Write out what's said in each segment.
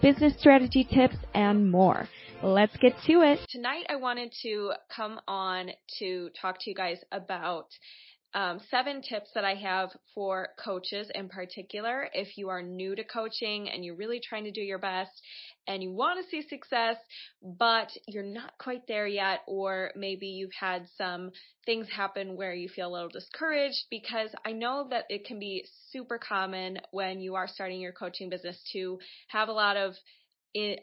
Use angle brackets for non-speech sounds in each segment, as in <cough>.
business strategy tips, and more. Let's get to it. Tonight, I wanted to come on to talk to you guys about um, seven tips that I have for coaches in particular. If you are new to coaching and you're really trying to do your best and you want to see success, but you're not quite there yet, or maybe you've had some things happen where you feel a little discouraged, because I know that it can be super common when you are starting your coaching business to have a lot of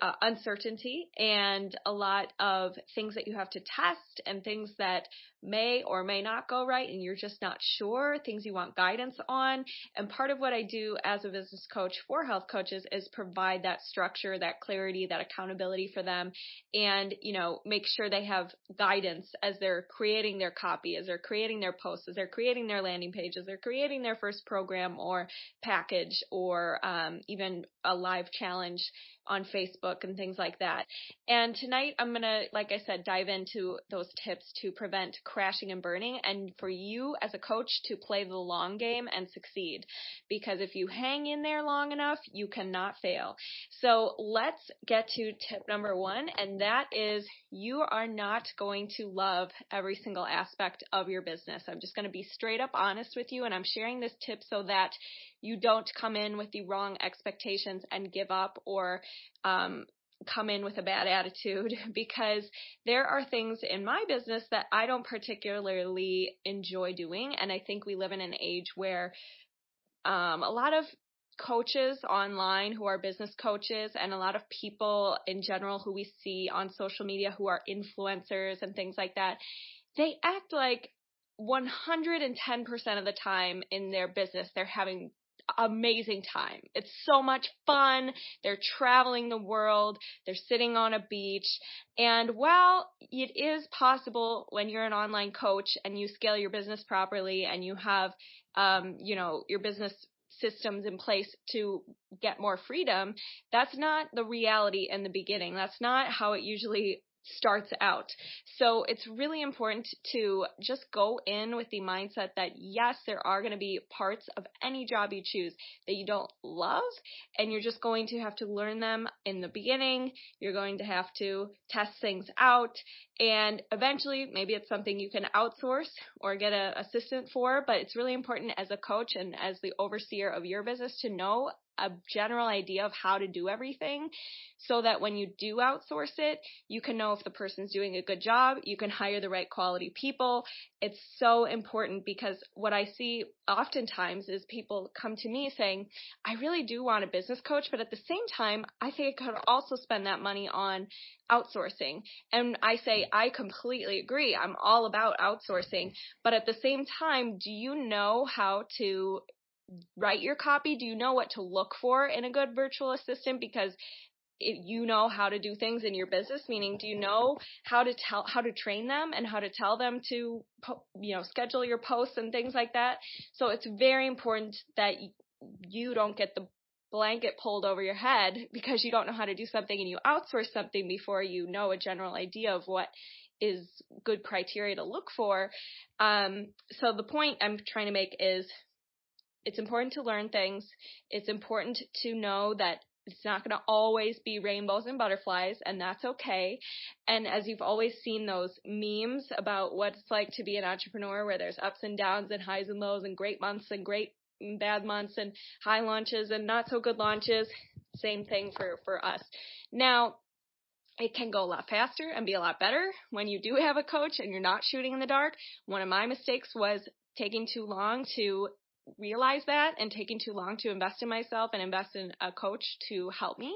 uh, uncertainty and a lot of things that you have to test and things that may or may not go right and you're just not sure, things you want guidance on. And part of what I do as a business coach for health coaches is provide that structure, that clarity, that accountability for them and, you know, make sure they have guidance as they're creating their copy, as they're creating their posts, as they're creating their landing pages, they're creating their first program or package or um, even a live challenge on Facebook and things like that. And tonight I'm going to, like I said, dive into those tips to prevent crashing and burning and for you as a coach to play the long game and succeed. Because if you hang in there long enough, you cannot fail. So let's get to tip number one, and that is you are not going to love every single aspect of your business. I'm just going to be straight up honest with you, and I'm sharing this tip so that you don't come in with the wrong expectations and give up or um, come in with a bad attitude <laughs> because there are things in my business that I don't particularly enjoy doing. And I think we live in an age where um, a lot of coaches online who are business coaches and a lot of people in general who we see on social media who are influencers and things like that, they act like 110% of the time in their business they're having amazing time. It's so much fun. They're traveling the world. They're sitting on a beach. And while it is possible when you're an online coach and you scale your business properly and you have, um, you know, your business systems in place to get more freedom, that's not the reality in the beginning. That's not how it usually starts out. So it's really important to just go in with the mindset that yes, there are going to be parts of any job you choose that you don't love and you're just going to have to learn them in the beginning. You're going to have to test things out and eventually maybe it's something you can outsource or get an assistant for, but it's really important as a coach and as the overseer of your business to know a general idea of how to do everything so that when you do outsource it, you can know if the person's doing a good job, you can hire the right quality people. It's so important because what I see oftentimes is people come to me saying, I really do want a business coach, but at the same time, I think I could also spend that money on outsourcing. And I say, I completely agree. I'm all about outsourcing. But at the same time, do you know how to write your copy? Do you know what to look for in a good virtual assistant? Because it, you know how to do things in your business, meaning do you know how to tell, how to train them and how to tell them to, you know, schedule your posts and things like that. So it's very important that you don't get the blanket pulled over your head <laughs> because you don't know how to do something and you outsource something before you know a general idea of what is good criteria to look for. Um, so the point I'm trying to make is it's important to learn things. It's important to know that it's not going to always be rainbows and butterflies, and that's okay. And as you've always seen those memes about what it's like to be an entrepreneur, where there's ups and downs and highs and lows and great months and great and bad months and high launches and not so good launches, same thing for, for us. Now, it can go a lot faster and be a lot better when you do have a coach and you're not shooting in the dark. One of my mistakes was taking too long to realize that and taking too long to invest in myself and invest in a coach to help me.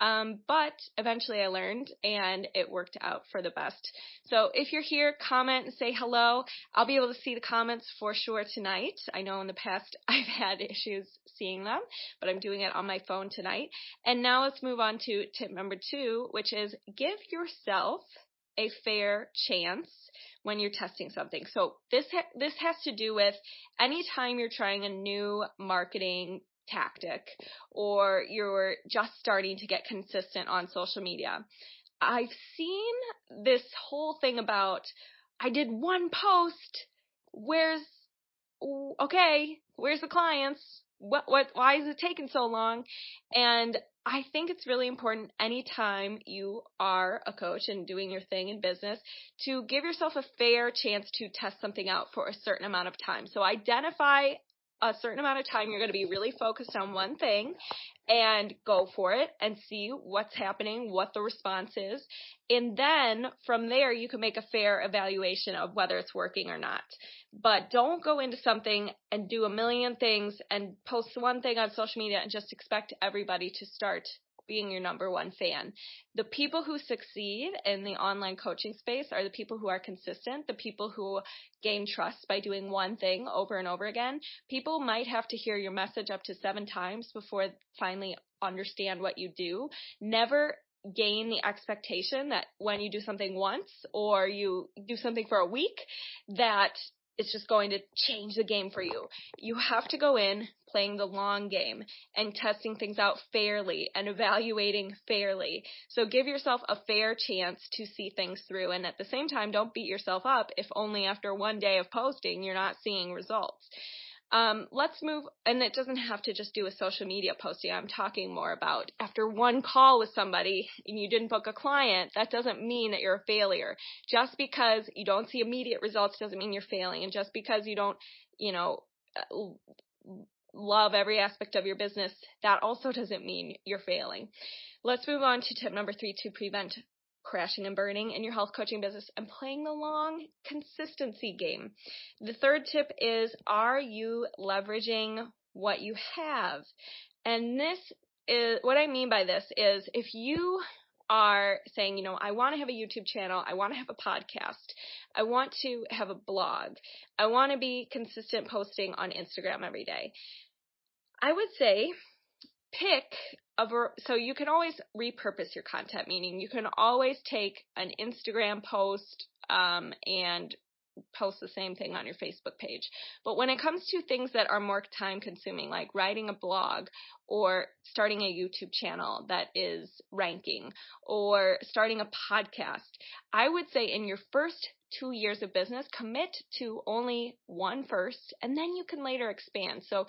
Um, but eventually I learned and it worked out for the best. So if you're here, comment and say hello. I'll be able to see the comments for sure tonight. I know in the past <laughs> I've had issues seeing them, but I'm doing it on my phone tonight. And now let's move on to tip number two, which is give yourself a fair chance when you're testing something. So this ha- this has to do with anytime you're trying a new marketing tactic or you're just starting to get consistent on social media. I've seen this whole thing about I did one post. Where's okay? Where's the clients? What what why is it taking so long? And I think it's really important anytime you are a coach and doing your thing in business to give yourself a fair chance to test something out for a certain amount of time. So identify a certain amount of time you're going to be really focused on one thing and go for it and see what's happening, what the response is. And then from there, you can make a fair evaluation of whether it's working or not. But don't go into something and do a million things and post one thing on social media and just expect everybody to start being your number one fan. The people who succeed in the online coaching space are the people who are consistent, the people who gain trust by doing one thing over and over again. People might have to hear your message up to seven times before finally understand what you do. Never gain the expectation that when you do something once or you do something for a week that it's just going to change the game for you. You have to go in playing the long game and testing things out fairly and evaluating fairly. So give yourself a fair chance to see things through and at the same time don't beat yourself up if only after one day of posting you're not seeing results. Um, let's move, and it doesn't have to just do with social media posting. I'm talking more about after one call with somebody and you didn't book a client, that doesn't mean that you're a failure. Just because you don't see immediate results doesn't mean you're failing. And just because you don't, you know, love every aspect of your business, that also doesn't mean you're failing. Let's move on to tip number three to prevent crashing and burning in your health coaching business and playing the long consistency game. The third tip is are you leveraging what you have? And this is what I mean by this is if you are saying, you know, I want to have a YouTube channel, I want to have a podcast, I want to have a blog, I want to be consistent posting on Instagram every day. I would say pick a ver- so you can always repurpose your content meaning you can always take an Instagram post um, and post the same thing on your Facebook page. But when it comes to things that are more time consuming, like writing a blog or starting a YouTube channel that is ranking or starting a podcast, I would say in your first two years of business, commit to only one first and then you can later expand. So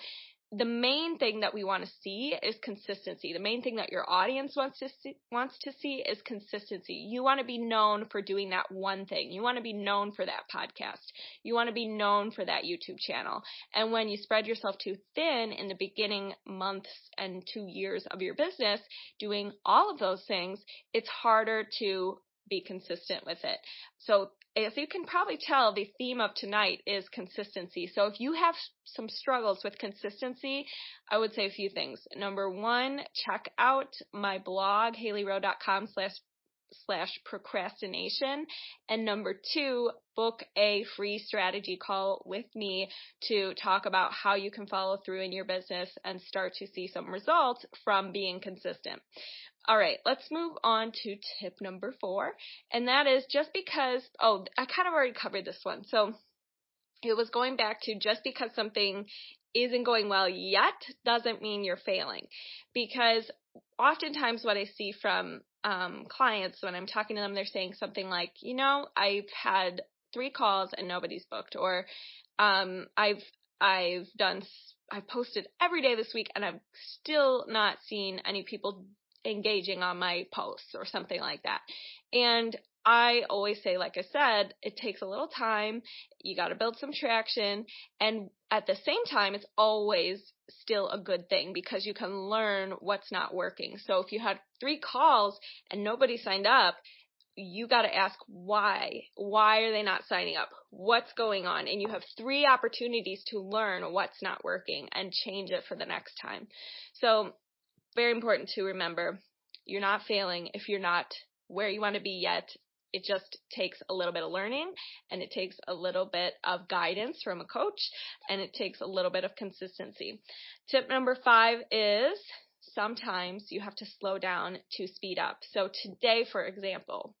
the main thing that we want to see is consistency. The main thing that your audience wants to see, wants to see is consistency. You want to be known for doing that one thing. You want to be known for that podcast. You want to be known for that YouTube channel. And when you spread yourself too thin in the beginning months and 2 years of your business doing all of those things, it's harder to be consistent with it. So as you can probably tell, the theme of tonight is consistency. So if you have some struggles with consistency, I would say a few things. Number one, check out my blog, haleyrowe.com slash slash procrastination. And number two, book a free strategy call with me to talk about how you can follow through in your business and start to see some results from being consistent. All right, let's move on to tip number four. And that is just because, oh, I kind of already covered this one. So it was going back to just because something isn't going well yet doesn't mean you're failing. Because oftentimes what I see from um, clients when I'm talking to them, they're saying something like, you know, I've had three calls and nobody's booked, or um, I've I've done I've posted every day this week and I've still not seen any people engaging on my posts or something like that. And I always say, like I said, it takes a little time. You got to build some traction. And at the same time, it's always still a good thing because you can learn what's not working. So if you had three calls and nobody signed up, you got to ask why. Why are they not signing up? What's going on? And you have three opportunities to learn what's not working and change it for the next time. So very important to remember. You're not failing if you're not where you want to be yet. It just takes a little bit of learning and it takes a little bit of guidance from a coach and it takes a little bit of consistency. Tip number five is sometimes you have to slow down to speed up. So today, for example,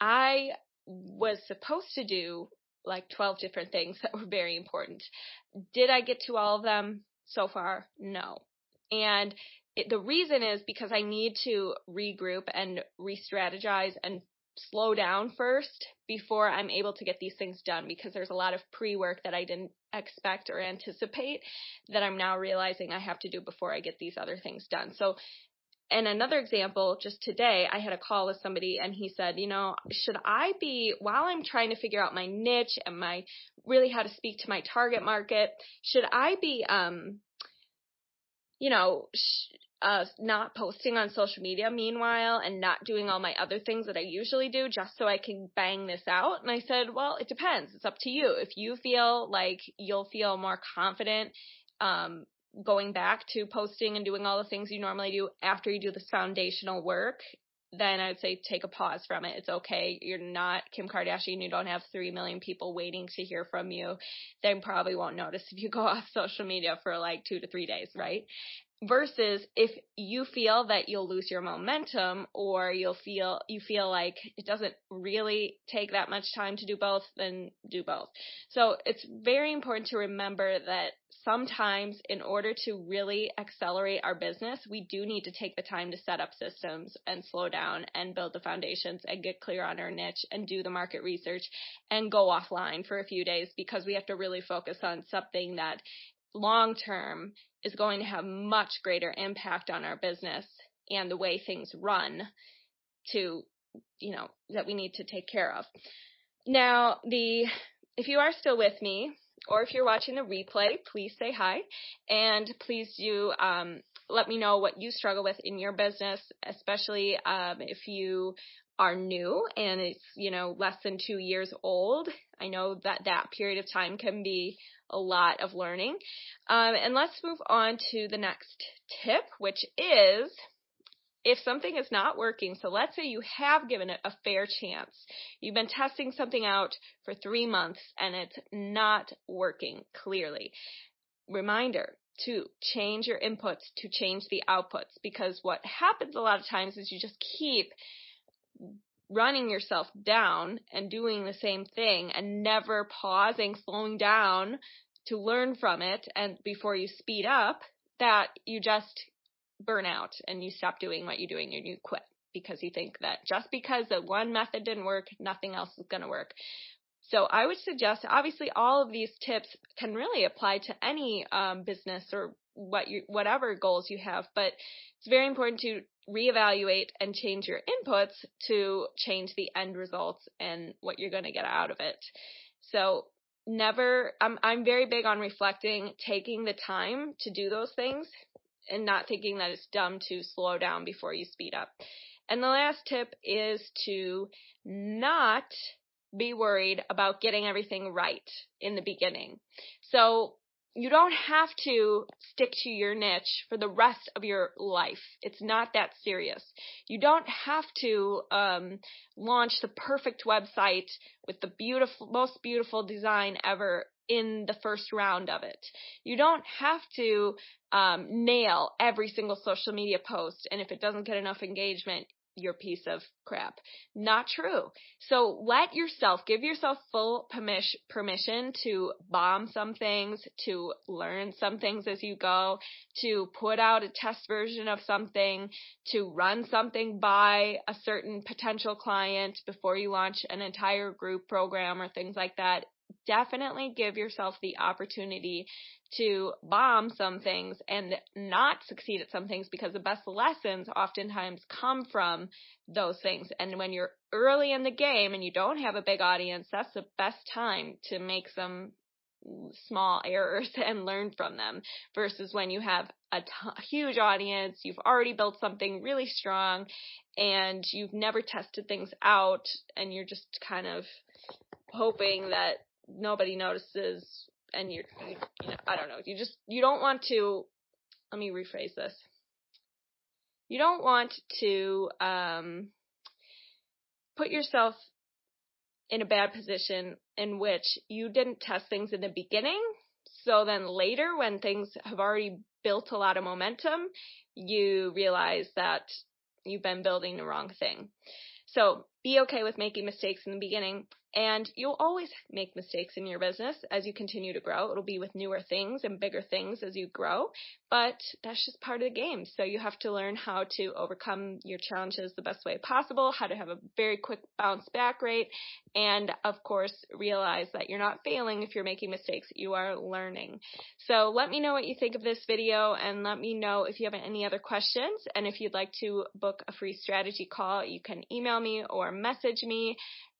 I was supposed to do like 12 different things <laughs> that were very important. Did I get to all of them so far? No. And it, the reason is because I need to regroup and re-strategize and slow down first before I'm able to get these things done because there's a lot of pre-work that I didn't expect or anticipate that I'm now realizing I have to do before I get these other things done. So and another example, just today, I had a call with somebody and he said, you know, should I be, while I'm trying to figure out my niche and my, really how to speak to my target market, should I be, um, you know, sh- uh, not posting on social media meanwhile and not doing all my other things that I usually do just so I can bang this out? And I said, well, it depends. It's up to you. If you feel like you'll feel more confident, um, going back to posting and doing all the things you normally do after you do this foundational work, then I would say take a pause from it. It's okay. You're not Kim Kardashian. You don't have 3 million people waiting to hear from you. They probably won't notice if you go <laughs> off social media for like two to three days, right? Versus if you feel that you'll lose your momentum or you'll feel you feel like it doesn't really take that much time to do both then do both. So it's very important to remember that sometimes in order to really accelerate our business we do need to take the time to set up systems and slow down and build the foundations and get clear on our niche and do the market research and go offline for a few days because we have to really focus on something that long term is going to have much greater impact on our business and the way things run to you know that we need to take care of. Now the if you are still with me or if you're watching the replay please say hi and please do um, let me know what you struggle with in your business especially um, if you are new and it's you know less than two years old i know that that period of time can be a lot of learning. Um, and let's move on to the next tip, which is if something is not working, so let's say you have given it a fair chance, you've been testing something out for three months and it's not working clearly. Reminder to change your inputs to change the outputs because what happens a lot of times is you just keep running yourself down and doing the same thing and never pausing, slowing down to learn from it and before you speed up, that you just burn out and you stop doing what you're doing and you quit because you think that just because that one method didn't work, nothing else is going to work. So I would suggest, obviously, all of these tips can really apply to any um, business or what you, whatever goals you have, but it's very important to reevaluate and change your inputs to change the end results and what you're going to get out of it. So never I'm I'm very big on reflecting, taking the time to do those things and not thinking that it's dumb to slow down before you speed up. And the last tip is to not be worried about getting everything right in the beginning. So you don't have to stick to your niche for the rest of your life. It's not that serious. You don't have to um, launch the perfect website with the beautiful, most beautiful design ever in the first round of it. You don't have to um, nail every single social media post, and if it doesn't get enough engagement, your piece of crap. Not true. So let yourself, give yourself full permission to bomb some things, to learn some things as you go, to put out a test version of something, to run something by a certain potential client before you launch an entire group program or things like that. Definitely give yourself the opportunity to bomb some things and not succeed at some things because the best lessons oftentimes come from those things. And when you're early in the game and you don't have a big audience, that's the best time to make some small errors <laughs> and learn from them versus when you have a t- huge audience, you've already built something really strong and you've never tested things out and you're just kind of hoping that nobody notices and you're, you, know, I don't know, you just, you don't want to, let me rephrase this. You don't want to, um, put yourself in a bad position in which you didn't test things in the beginning. So then later, when things have already built a lot of momentum, you realize that you've been building the wrong thing. So be okay with making mistakes in the beginning and you'll always make mistakes in your business as you continue to grow. It'll be with newer things and bigger things as you grow, but that's just part of the game. So you have to learn how to overcome your challenges the best way possible, how to have a very quick bounce back rate, and of course, realize that you're not failing if you're making mistakes. You are learning. So let me know what you think of this video and let me know if you have any other questions. And if you'd like to book a free strategy call, you can email me or message me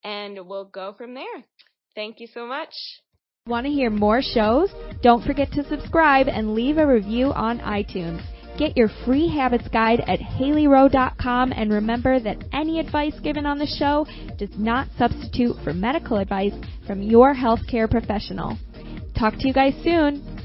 and we'll go from there. Thank you so much. Want to hear more shows? Don't forget to subscribe and leave a review on iTunes. Get your free habits guide at haleyrowe.com and remember that any advice given on the show does not substitute for medical advice from your healthcare professional. Talk to you guys soon.